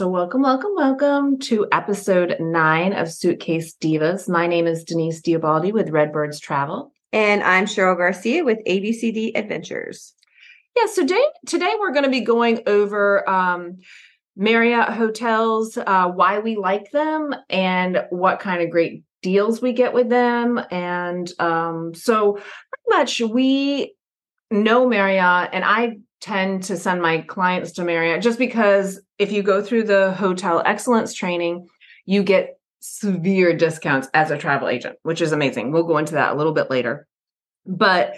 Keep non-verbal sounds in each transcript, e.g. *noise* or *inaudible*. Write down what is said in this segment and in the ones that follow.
So, welcome, welcome, welcome to episode nine of Suitcase Divas. My name is Denise Diobaldi with Redbirds Travel. And I'm Cheryl Garcia with ABCD Adventures. Yeah, so today, today we're going to be going over um, Marriott hotels, uh, why we like them, and what kind of great deals we get with them. And um, so, pretty much, we know Marriott, and I tend to send my clients to Marriott just because if you go through the hotel excellence training, you get severe discounts as a travel agent, which is amazing. We'll go into that a little bit later. But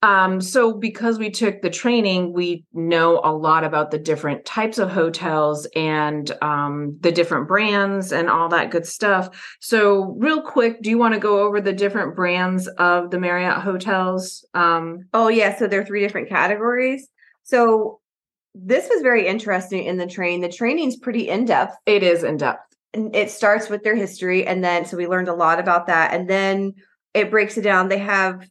um, so because we took the training, we know a lot about the different types of hotels and um, the different brands and all that good stuff. So, real quick, do you want to go over the different brands of the Marriott hotels? Um, oh, yeah. So there are three different categories. So this was very interesting in the train. The training's pretty in depth. It is in depth. And it starts with their history. And then, so we learned a lot about that. And then it breaks it down. They have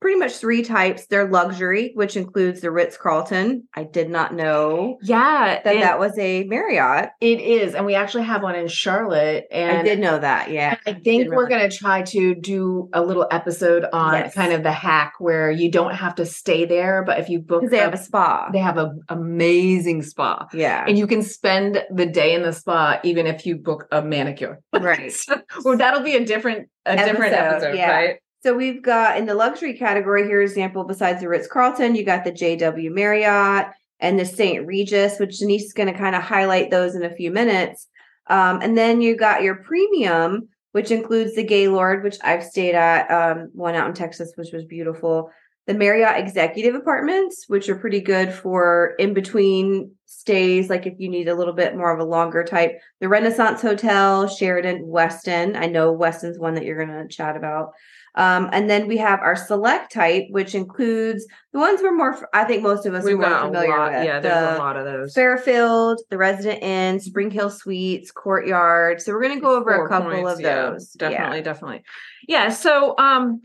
pretty much three types. They're luxury, which includes the Ritz Carlton. I did not know. Yeah, that that was a Marriott. It is, and we actually have one in Charlotte. And I did know that. Yeah, I think we're going to try to do a little episode on yes. kind of the hack where you don't have to stay there, but if you book, they have a spa. They have an amazing spa. Yeah, and you can spend the day in the spa even if you book a manicure. Right. so, *laughs* well, that'll be a different a episode, different episode, yeah. right? So we've got in the luxury category here, example, besides the Ritz Carlton, you got the JW Marriott and the St. Regis, which Denise is going to kind of highlight those in a few minutes. Um, and then you got your premium, which includes the Gaylord, which I've stayed at, um, one out in Texas, which was beautiful. The Marriott Executive Apartments, which are pretty good for in between stays, like if you need a little bit more of a longer type. The Renaissance Hotel, Sheraton, Westin. I know Westin's one that you're going to chat about. Um, and then we have our select type, which includes the ones we're more, I think most of us we are more familiar lot, with. Yeah, there's the a lot of those. Fairfield, the Residence Inn, SpringHill Suites, Courtyard. So we're going to go over Four a couple points, of those. Definitely, yeah. definitely. Yeah. So, um,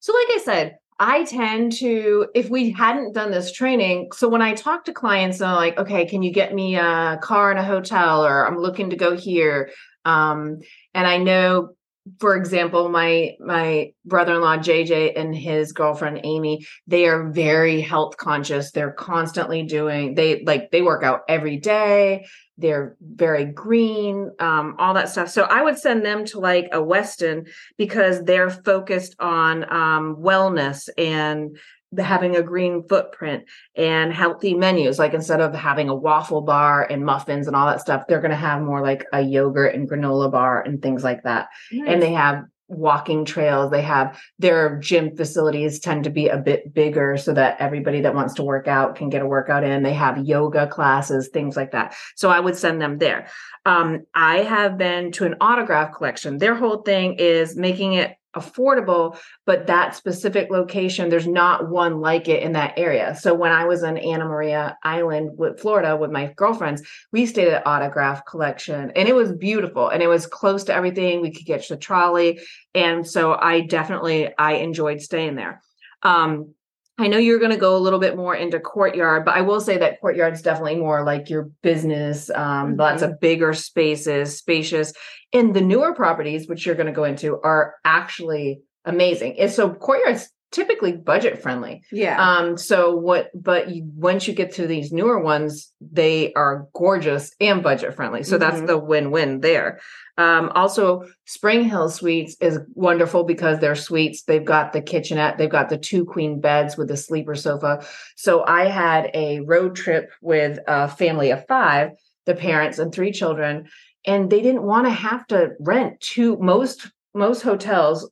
so like I said, I tend to, if we hadn't done this training, so when I talk to clients, they're like, okay, can you get me a car and a hotel, or I'm looking to go here. Um, and I know for example my my brother-in-law jj and his girlfriend amy they are very health conscious. They're constantly doing they like they work out every day. They're very green um, all that stuff. So i would send them to like a Westin because they're focused on um, wellness and having a green footprint and healthy menus. Like instead of having a waffle bar and muffins and all that stuff, they're going to have more like a yogurt and granola bar and things like that. Nice. And they have walking trails. They have their gym facilities tend to be a bit bigger so that everybody that wants to work out can get a workout in. They have yoga classes, things like that. So I would send them there. Um, I have been to an autograph collection. Their whole thing is making it affordable, but that specific location, there's not one like it in that area. So when I was in Anna Maria Island with Florida with my girlfriends, we stayed at Autograph Collection and it was beautiful and it was close to everything. We could get to the trolley. And so I definitely I enjoyed staying there. Um, I know you're going to go a little bit more into courtyard, but I will say that courtyard is definitely more like your business. Um, mm-hmm. Lots of bigger spaces, spacious. And the newer properties, which you're going to go into, are actually amazing. And so courtyard's typically budget friendly. Yeah. Um. So what? But you, once you get to these newer ones, they are gorgeous and budget friendly. So mm-hmm. that's the win-win there. Um, also, Spring Hill Suites is wonderful because they're suites. They've got the kitchenette, they've got the two queen beds with the sleeper sofa. So I had a road trip with a family of five, the parents and three children, and they didn't want to have to rent two. Most most hotels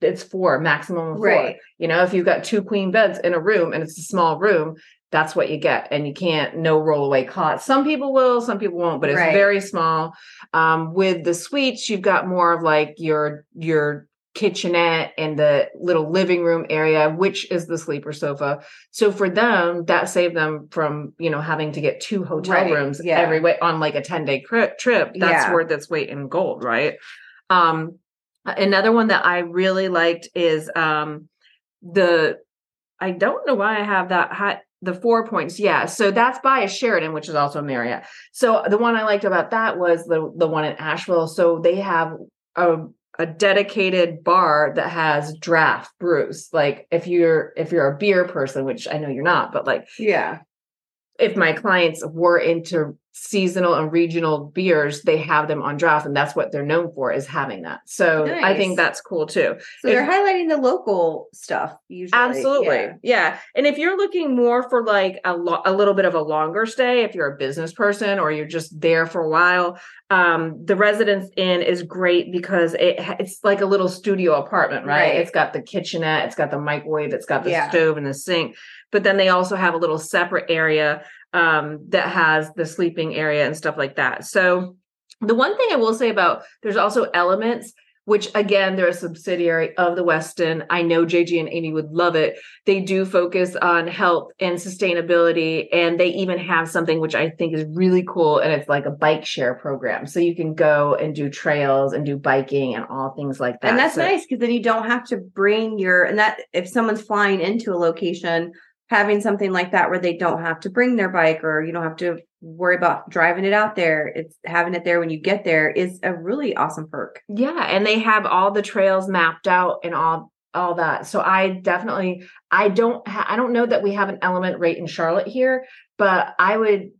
it's four maximum of four. Right. You know, if you've got two queen beds in a room and it's a small room, that's what you get and you can't no rollaway cot. some people will some people won't but it's right. very small um, with the suites you've got more of like your your kitchenette and the little living room area which is the sleeper sofa so for them that saved them from you know having to get two hotel right. rooms yeah. every way on like a 10 day trip that's yeah. worth its weight in gold right um another one that i really liked is um the I don't know why I have that high the Four Points, yeah. So that's by a Sheraton, which is also a Marriott. So the one I liked about that was the the one in Asheville. So they have a a dedicated bar that has draft brews. Like if you're if you're a beer person, which I know you're not, but like Yeah. If my clients were into seasonal and regional beers, they have them on draft, and that's what they're known for is having that. So I think that's cool too. So they're highlighting the local stuff usually. Absolutely. Yeah. Yeah. And if you're looking more for like a, lo- a little bit of a longer stay, if you're a business person or you're just there for a while, um, the Residence Inn is great because it it's like a little studio apartment, right? Right. It's got the kitchenette, it's got the microwave, it's got the Yeah. stove and the sink. But then they also have a little separate area um, that has the sleeping area and stuff like that. So the one thing I will say about there's also elements which again they're a subsidiary of the Westin I know JG and Amy would love it. They do focus on health and sustainability and they even have something which I think is really cool and it's like a bike share program. So you can go and do trails and do biking and all things like that. And that's So- nice because then you don't have to bring your and that if someone's flying into a location, having something like that where they don't have to bring their bike or you don't have to worry about driving it out there. It's having it there when you get there is a really awesome perk. Yeah, and they have all the trails mapped out and all all that. So I definitely I don't ha- I don't know that we have an element rate in Charlotte here, but I would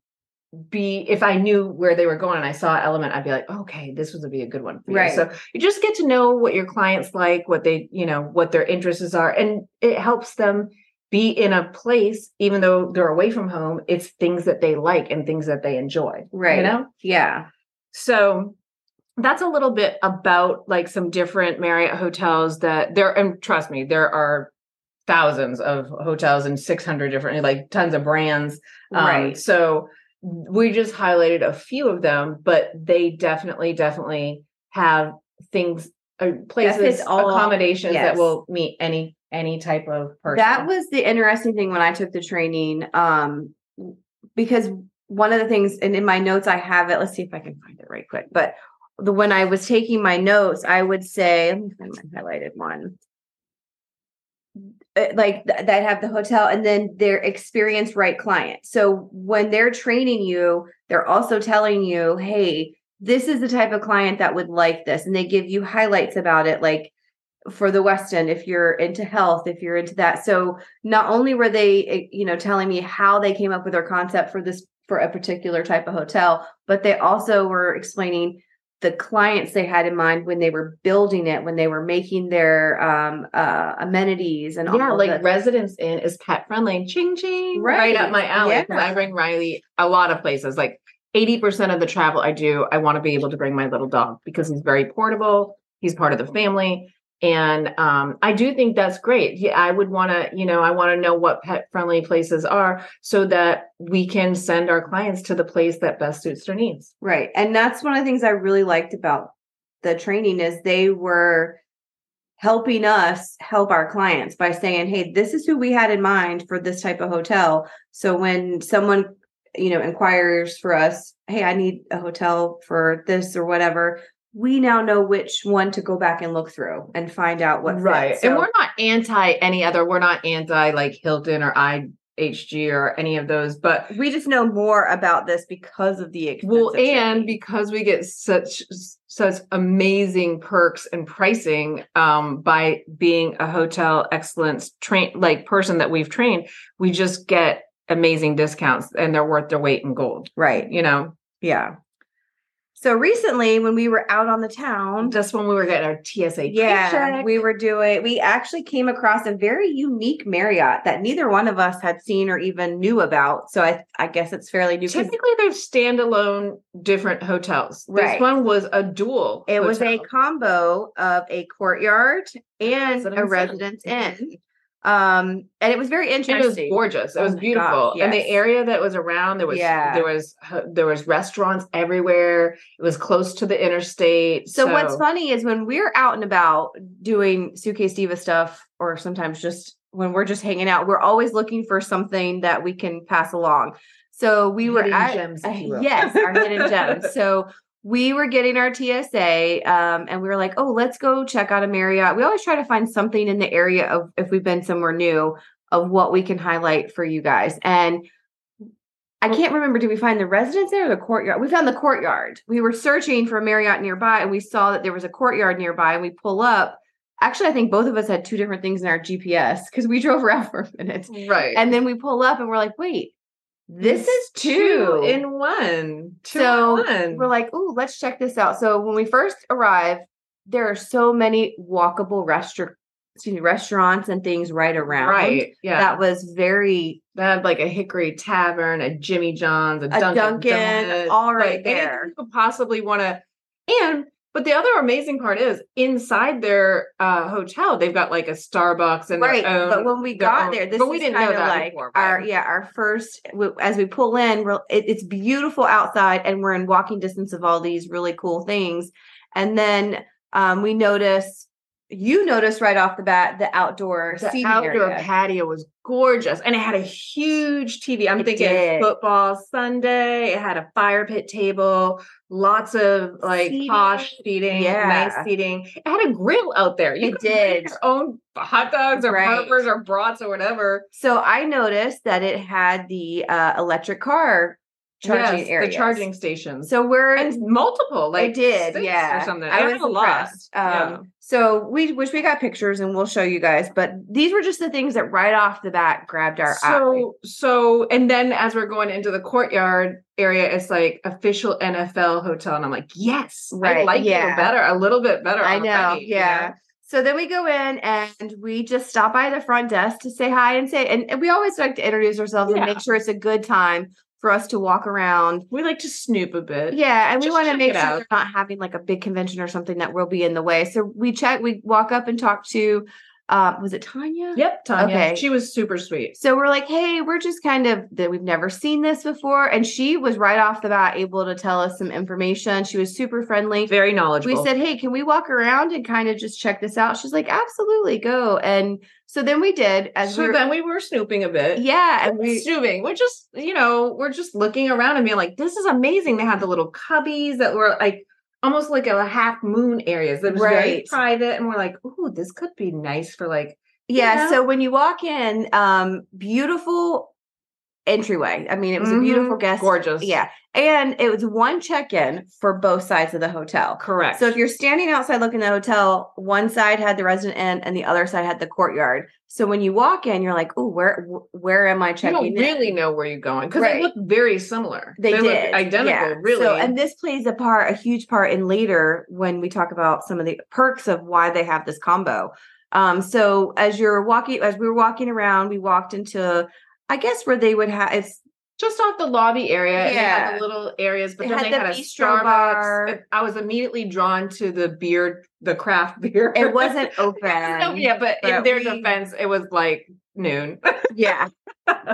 be if I knew where they were going and I saw element, I'd be like, okay, this would be a good one for you. Right. So you just get to know what your clients like, what they, you know, what their interests are, and it helps them be in a place, even though they're away from home, it's things that they like and things that they enjoy. Right. You know? Yeah. So that's a little bit about like some different Marriott hotels that there, and trust me, there are thousands of hotels and 600 different, like tons of brands. Um, right. So we just highlighted a few of them, but they definitely, definitely have things, uh, places, all- accommodations that will meet any any type of person. That was the interesting thing when I took the training. Um, because one of the things, and in my notes, I have it. Let's see if I can find it right quick. But the when I was taking my notes, I would say, let me find my highlighted one. Uh, Like th- that have the hotel and then their experienced right client. So when they're training you, they're also telling you, hey, this is the type of client that would like this. And they give you highlights about it, like for the Westin, if you're into health, if you're into that. So not only were they, eh, you know, telling me how they came up with their concept for this for a particular type of hotel, but they also were explaining the clients they had in mind when they were building it, when they were making their um uh amenities and yeah, all like the, Residence Inn is pet friendly. Ching ching. Right, Right. up my alley. Yeah. I bring Riley a lot of places. Like 80% of the travel I do, I want to be able to bring my little dog because he's very portable. He's part of the family. And um, I do think that's great. Yeah, I would want to, you know, I want to know what pet friendly places are so that we can send our clients to the place that best suits their needs. Right. And that's one of the things I really liked about the training is they were helping us help our clients by saying, "Hey, this is who we had in mind for this type of hotel." So when someone, you know, inquires for us, "Hey, I need a hotel for this or whatever." We now know which one to go back and look through and find out what right. fits. and we're not anti any other, we're not anti like Hilton or IHG or any of those, but we just know more about this because of the well and training. because we get such such amazing perks and pricing um by being a hotel excellence train like person that we've trained we just get amazing discounts and they're worth their weight in gold right. you know Yeah. So recently, when we were out on the town, just when we were getting our tsa yeah, PreCheck, we were doing. We actually came across a very unique Marriott that neither one of us had seen or even knew about. So I, I guess it's fairly new. typically they're standalone different hotels Right. this one was a dual It was a combo of a courtyard and Residence a Inn. residence inn. Um, and it was very interesting. it was gorgeous. It Oh was beautiful, gosh, and the area that was around there was Yeah. there was there was restaurants everywhere. It was close to the interstate. So, what's funny is when we're out and about doing suitcase diva stuff, or sometimes just when we're just hanging out, we're always looking for something that we can pass along. So we were Hidden at gems, will. yes, our hidden gems. *laughs* So we were getting our TSA, um, and we were like, oh, let's go check out a Marriott. We always try to find something in the area of if we've been somewhere new. of what we can highlight for you guys. And I can't remember, did we find the residence there or the courtyard? We found the courtyard. We were searching for a Marriott nearby and we saw that there was a courtyard nearby and we pull up. Actually, I think both of us had two different things in our GPS because we *laughs* drove around for a minute. Right. And then we pull up and we're like, wait, this is two. in one. Two So, in one. we're like, oh, let's check this out. So when we first arrived, there are so many walkable restaurant excuse me, restaurants and things right around. right. Yeah. That was very They had like a Hickory Tavern, a Jimmy John's, a, Dunkin', Dunkin', Donuts, all right like, anything there. You could possibly want to, and but the other amazing part is inside their uh, hotel, they've got like a Starbucks and right. their own. but when we got own- there, this but we is didn't know that like before, our yeah, our first as we pull in, it, it's beautiful outside, and we're in walking distance of all these really cool things. And then um, we notice you noticed right off the bat the outdoor the outdoor area. patio was gorgeous and it had a huge TV. I'm It thinking did. football Sunday. It had a fire pit table, lots of like Seating. posh seating, Yeah. nice seating. It had a grill out there. You It did. your own hot dogs or Right. burgers or brats or whatever. So I noticed that it had the uh, electric car charging Yes, area. the charging stations. So we're and multiple, like it did, yeah. or something. I It was a lot. Um, So we wish we got pictures and we'll show you guys. But these were just the things that right off the bat grabbed our eye. so so and then as we're going into the courtyard area it's like official nfl hotel and i'm like yes i Right, like yeah. it better a little bit better I know, already, you yeah. So then we go in and we just stop by the front desk to say hi and say, and, and we always like to introduce ourselves and make sure it's a good time for us to walk around. we like to snoop a bit Yeah, and we want to make sure out. they're not having like a big convention or something that will be in the way. So we check, we walk up and talk to, uh, was it Tanya? yep tanya Okay. she was super sweet So we're like, hey, we're just kind of that we've never seen this before. And she was right off the bat able to tell us some information. She was super friendly. very knowledgeable. We said, hey, can we walk around and kind of just check this out? She's like, absolutely, go. And so then we did as so we were, then we were snooping a bit yeah, and we we snooping. We're just, you know, we're just looking around and being like, this is amazing. They had the little cubbies that were like almost like a half moon areas that was very Right. private. And we're like, ooh, this could be nice for like yeah. know? So when you walk in, um, beautiful entryway. I mean, it was a beautiful guest. gorgeous. Yeah. And it was one check-in for both sides of the hotel. Correct. So if you're standing outside looking at the hotel, one side had the residence inn and the other side had the courtyard. So when you walk in, you're like, "Oh, where where am I you checking don't really in?" know where you're going because Right. they look very similar. They, look did identical, yeah. really. So, and this plays a part, a huge part in later when we talk about some of the perks of why they have this combo. Um, so as you're walking, as we were walking around, we walked into, I guess where they would have it's just off the lobby area, and they had Yeah. little areas, but They then had they the had a Starbucks. bar. I was immediately drawn to the beer, the craft *laughs* beer. it wasn't open. *laughs* Yeah, but, in their we- defense, it was like noon. *laughs* Yeah.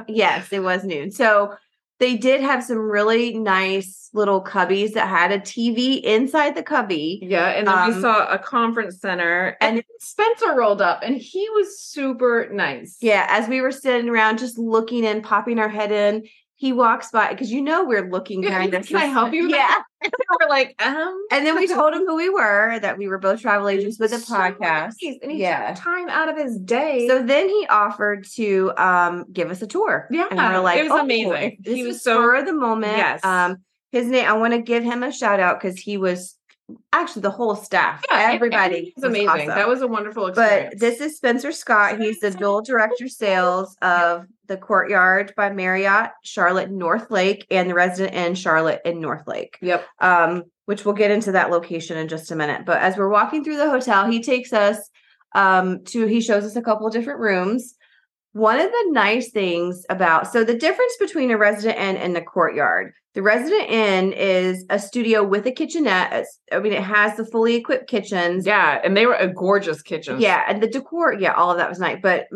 yes, it was noon. So they did have some really nice little cubbies that had a TV inside the cubby. yeah, and then we Um, saw a conference center, and, and- Spencer rolled up, and he was super nice. Yeah, as we were sitting around just looking in, popping our head in, he walks by because you know we're looking Yeah, kind of. can I help you with Yeah. *laughs* we're like, um. And then we *laughs* told him who we were, that we were both travel agents with a podcast. and he Yeah. took time out of his day. So then he offered to um give us a tour. Yeah, and we're like, it was "Oh, amazing. This He was was so- for the moment. Yes. Um, his name. I want to give him a shout out because he was actually the whole staff. Yeah, everybody was amazing. awesome. That was a wonderful experience. But this is Spencer Scott. He's the *laughs* dual director sales of the Courtyard by Marriott, Charlotte Northlake, and the Residence Inn Charlotte in Northlake. yep. Um, which we'll get into that location in just a minute. But as we're walking through the hotel, he takes us um to he shows us a couple of different rooms. One of the nice things about so the difference between a residence inn and the courtyard. The residence inn is a studio with a kitchenette. I mean, it has the fully equipped kitchens. Yeah, and they were a gorgeous kitchen. Yeah, and the decor, yeah, all of that was nice. But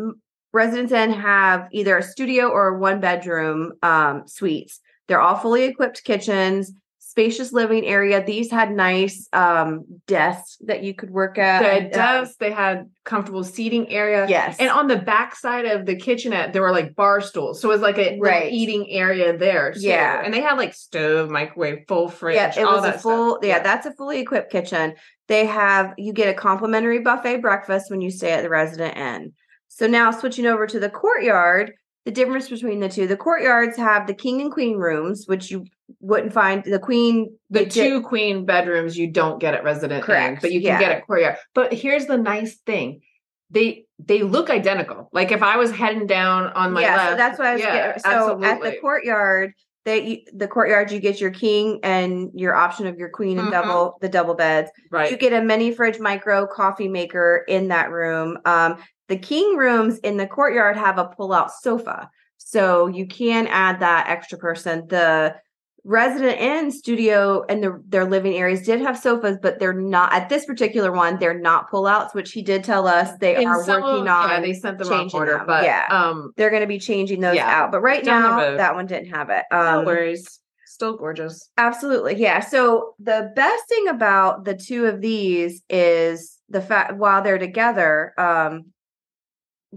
Residence Inn have either a studio or a one bedroom um, suites. They're all fully equipped kitchens, spacious living area. These had nice um, desks that you could work at. They had uh, desks, they had comfortable seating area. yes, And on the back side of the kitchenette, there were like bar stools. So it was like a Right. eating area there. too. Yeah. And they had like stove, microwave, full fridge. yeah, it all was a full. stuff. Yeah, that's a fully equipped kitchen. They have you get a complimentary buffet breakfast when you stay at the Residence Inn. So now switching over to the courtyard, the difference between the two, the courtyards have the king and queen rooms, which you wouldn't find the queen. The two queen bedrooms you don't get at residence Inn, Correct, but you can yeah. get at courtyard. But here's the nice thing. They they look identical. Like if I was heading down on my yeah, left, so that's what I was yeah, getting. So at the courtyard, they the courtyard you get your king and your option of your queen and Mhm. double the double beds. Right. You get a mini fridge micro coffee maker in that room. Um, the king rooms in the courtyard have a pull-out sofa. So you can add that extra person. The residence inn studio and the, their living areas did have sofas, but they're not at this particular one, they're not pull-outs, which he did tell us they And are working on. Yeah, they sent them on order, them. but yeah, um, they're going to be changing those Yeah, out. But right now, that one didn't have it. no Um, worries. Still gorgeous. Absolutely. Yeah. So the best thing about the two of these is the fact while they're together, um,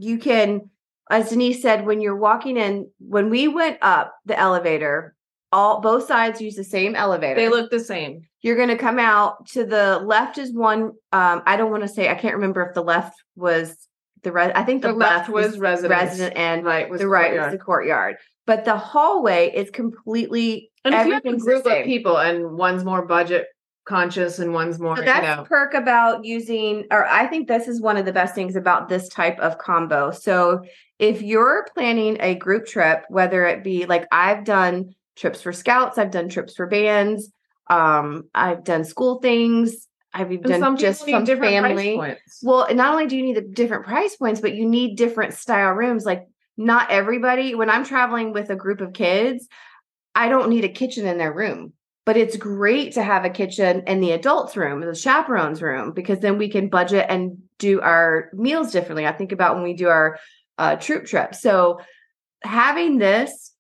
you can, as Denise said, when you're walking in, when we went up the elevator, all both sides use the same elevator. They look the same. You're going to come out to the left is one. Um, I don't want to say I can't remember if the left was the res. I think the, The left was resident. resident and right. Was the right was the courtyard. But the hallway is completely And if you have a group of people and one's more budget conscious and one's more, So you that's know, perk about using, or I think this is one of the best things about this type of combo. So if you're planning a group trip, whether it be like I've done trips for scouts, I've done trips for bands, um, I've done school things, I've even and some done just some different family. Well, not only do you need the different price points, but you need different style rooms. Like not everybody, when I'm traveling with a group of kids, I don't need a kitchen in their room. But it's great to have a kitchen in the adults' room, the chaperones room, because then we can budget and do our meals differently. I think about when we do our uh, troop trip. So having this,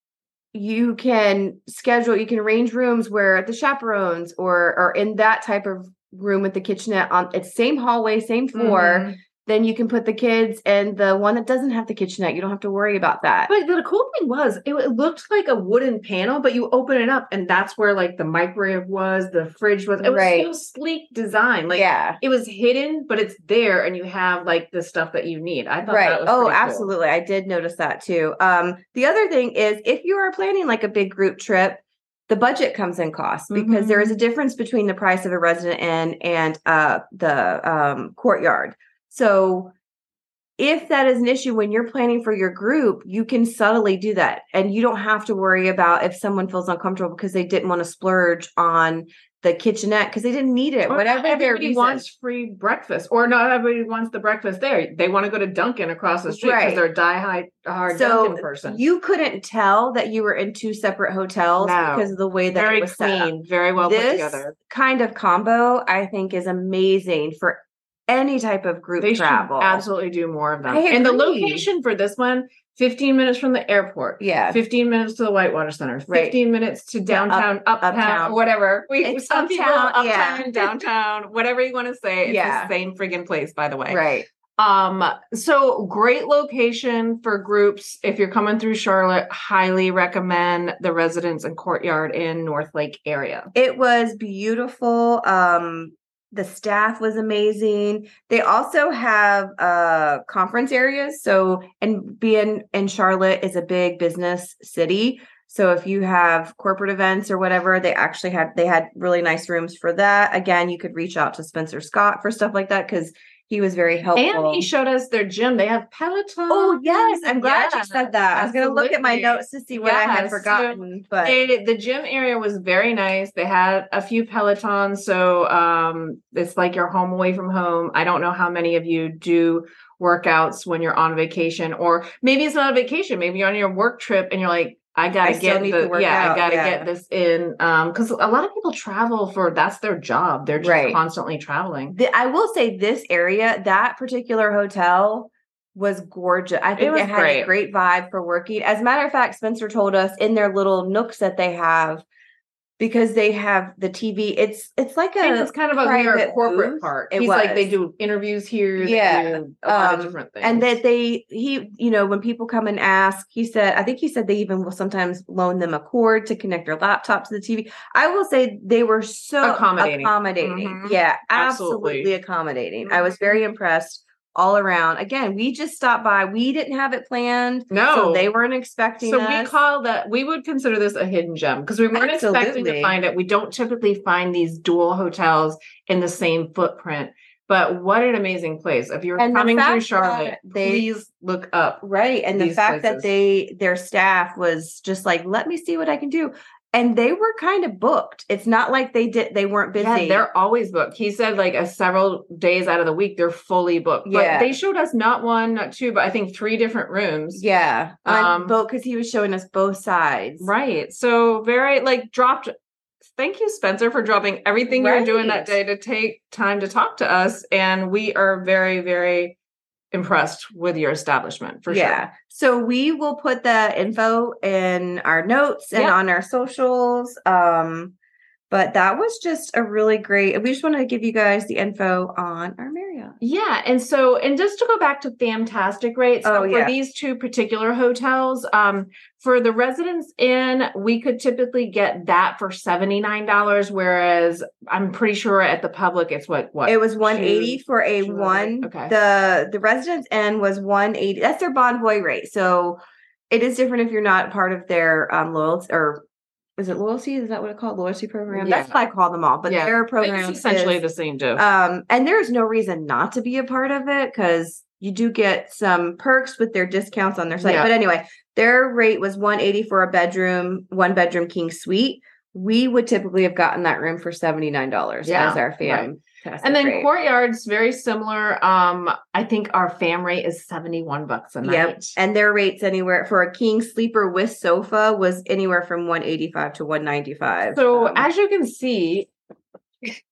you can schedule, you can arrange rooms where the chaperones or or in that type of room with the kitchenette on it's same hallway, same floor. Mhm. Then you can put the kids and the one that doesn't have the kitchenette. You don't have to worry about that. But the cool thing was, it, it looked like a wooden panel, but you open it up, and that's where like the microwave was, the fridge was. It was Right. so sleek design. Like yeah. it was hidden, but it's there, and you have like the stuff that you need. I thought right that was oh pretty cool. absolutely i did notice that too um the other thing is if you are planning like a big group trip the budget comes in cost because there Mm-hmm. is a difference between the price of a residence inn and uh the um courtyard so if that is an issue when you're planning for your group you can subtly do that and you don't have to worry about if someone feels uncomfortable because they didn't want to splurge on the kitchenette because they didn't need it Or whatever everybody wants free breakfast, or not everybody wants the breakfast there. They want to go to Dunkin' across the street because Right. they're a die hard so Dunkin' person. you couldn't tell that you were in two separate hotels No. because of the way that very it was set up. clean, very well this put together. kind of combo i think is amazing for any type of group They travel absolutely do more of them. And the location for this one, 15 minutes from the airport. yeah 15 minutes to the Whitewater Center, Right. 15 minutes to up- downtown, uptown, uptown. whatever. We It's some people uptown, yeah. downtown, whatever you want to say. It's Yeah. the same friggin' place, by the way. right Um, so great location for groups. If you're coming through Charlotte, highly recommend the residence and courtyard in Northlake area. it was beautiful um the staff was amazing. They also have uh conference areas. So and being in charlotte is a big business city. So if you have corporate events or whatever they actually had they had really nice rooms for that. Again you could reach out to spencer scott for stuff like that because he was very helpful And he showed us their gym. They have Peloton. oh yes i'm glad Yeah, you said that i was gonna look at my notes to see what i had so forgotten but They, the gym area was very nice. They had a few Pelotons, so um, it's like you're home away from home. I don't know how many of you do workouts when you're on vacation, or maybe it's not a vacation. Maybe you're on your work trip and you're like, I gotta I get the yeah, out, I gotta yeah. get this in. Um, because a lot of people travel for that's their job. They're just Right. constantly traveling. The, I will say this area, that particular hotel was gorgeous. I think it, was had great. a great vibe for working. As a matter of fact, Spencer told us in their little nooks that they have, because they have the TV. It's it's like a it's kind of a corporate booth. part. It He's like they do interviews here. Yeah, a lot um, of different things. and that they he you know when people come and ask he said i think he said they even will sometimes loan them a cord to connect their laptop to the tv i will say they were so Accommodating. accommodating Mhm. yeah Absolutely. absolutely accommodating i was very impressed all around. Again, we just stopped by. We didn't have it planned. No. So they weren't expecting So us. we call that we would consider this a hidden gem because we weren't expecting to find it. We don't typically find these dual hotels in the same footprint. But what an amazing place. If you're And coming through Charlotte, they- please look up. Right. And the fact that they their staff was just like, let me see what I can do. And they were kind of booked. It's not like they did they weren't busy. Yeah, they're always booked. He said like a several days out of the week they're fully booked. But Yeah. they showed us not one, not two, but I think three different rooms. yeah. Um, both because he was showing us both sides. Right. So very like dropped. Thank you, Spencer, for dropping everything you're doing that day to take time to talk to us. And we are very, very impressed with your establishment for sure. yeah. So we will put the info in our notes and Yeah. on our socials. Um, but that was just a really great. We just want to give you guys the info on our Marriott. Yeah, and so and just to go back to fantastic rates so Oh, for yeah. these two particular hotels, um, for the residence inn, we could typically get that for seventy nine dollars, whereas I'm pretty sure at the public it's what what It was 180 Two- for a two one. okay. The the residence Inn was 180. That's their Bonvoy rate. So it is different if you're not part of their um loyalty or is it loyalty? Is that what it's called? Loyalty program? That's Yeah. what I call them all. But Yeah. their program it's essentially is, the same too. um and there's no reason not to be a part of it because you do get some perks with their discounts on their site. Yeah. But anyway, their rate was 180 for a bedroom, one bedroom king suite. We would typically have gotten that room for $79 Yeah, as our right. And then courtyards very similar. Um, I think our fam rate is seventy one bucks a night. Yep. And their rates anywhere for a king sleeper with sofa was anywhere from 185 to 195. So Um, as you can see, *laughs* it's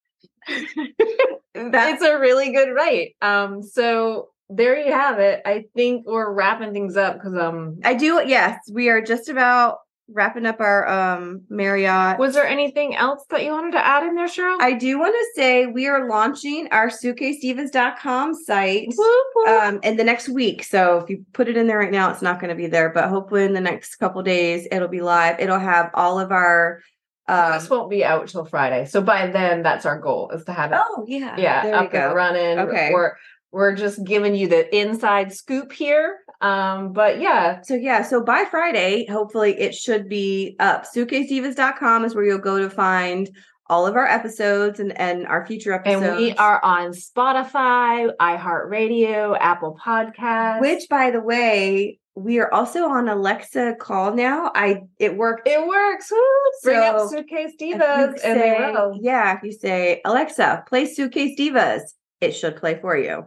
a really good rate. Um, so there you have it. I think we're wrapping things up because um I do yes, we are just about wrapping up our um Marriott. was there anything else that you wanted to add in there, Cheryl? I do want to say we are launching our suitcasedivas.com site Whoop, whoop. um in the next week. So if you put it in there right now, it's not going to be there, but hopefully in the next couple days it'll be live. It'll have all of our um this won't be out till Friday. So by then that's our goal is to have it Oh yeah. yeah, There up and running. Okay. We're we're just giving you the inside scoop here. Um, but yeah, So yeah, so by Friday, hopefully it should be up. Suitcasedivas.com is where you'll go to find all of our episodes and, and our future episodes. and we are on Spotify, iHeartRadio, Apple Podcasts. which by the way, we are also on Alexa call now. I it worked. it works. Woo! Bring up suitcase divas and they will. Yeah, if you say Alexa, play Suitcase Divas, it should play for you.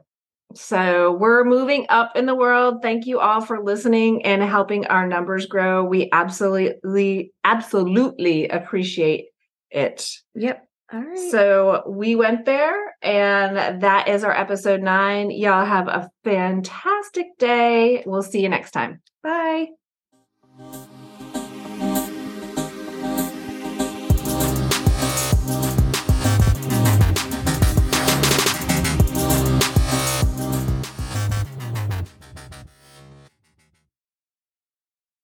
So we're moving up in the world. Thank you all for listening and helping our numbers grow. We absolutely, absolutely appreciate it. Yep. All right. So we went there, and that is our episode nine. Y'all have a fantastic day. We'll see you next time. bye.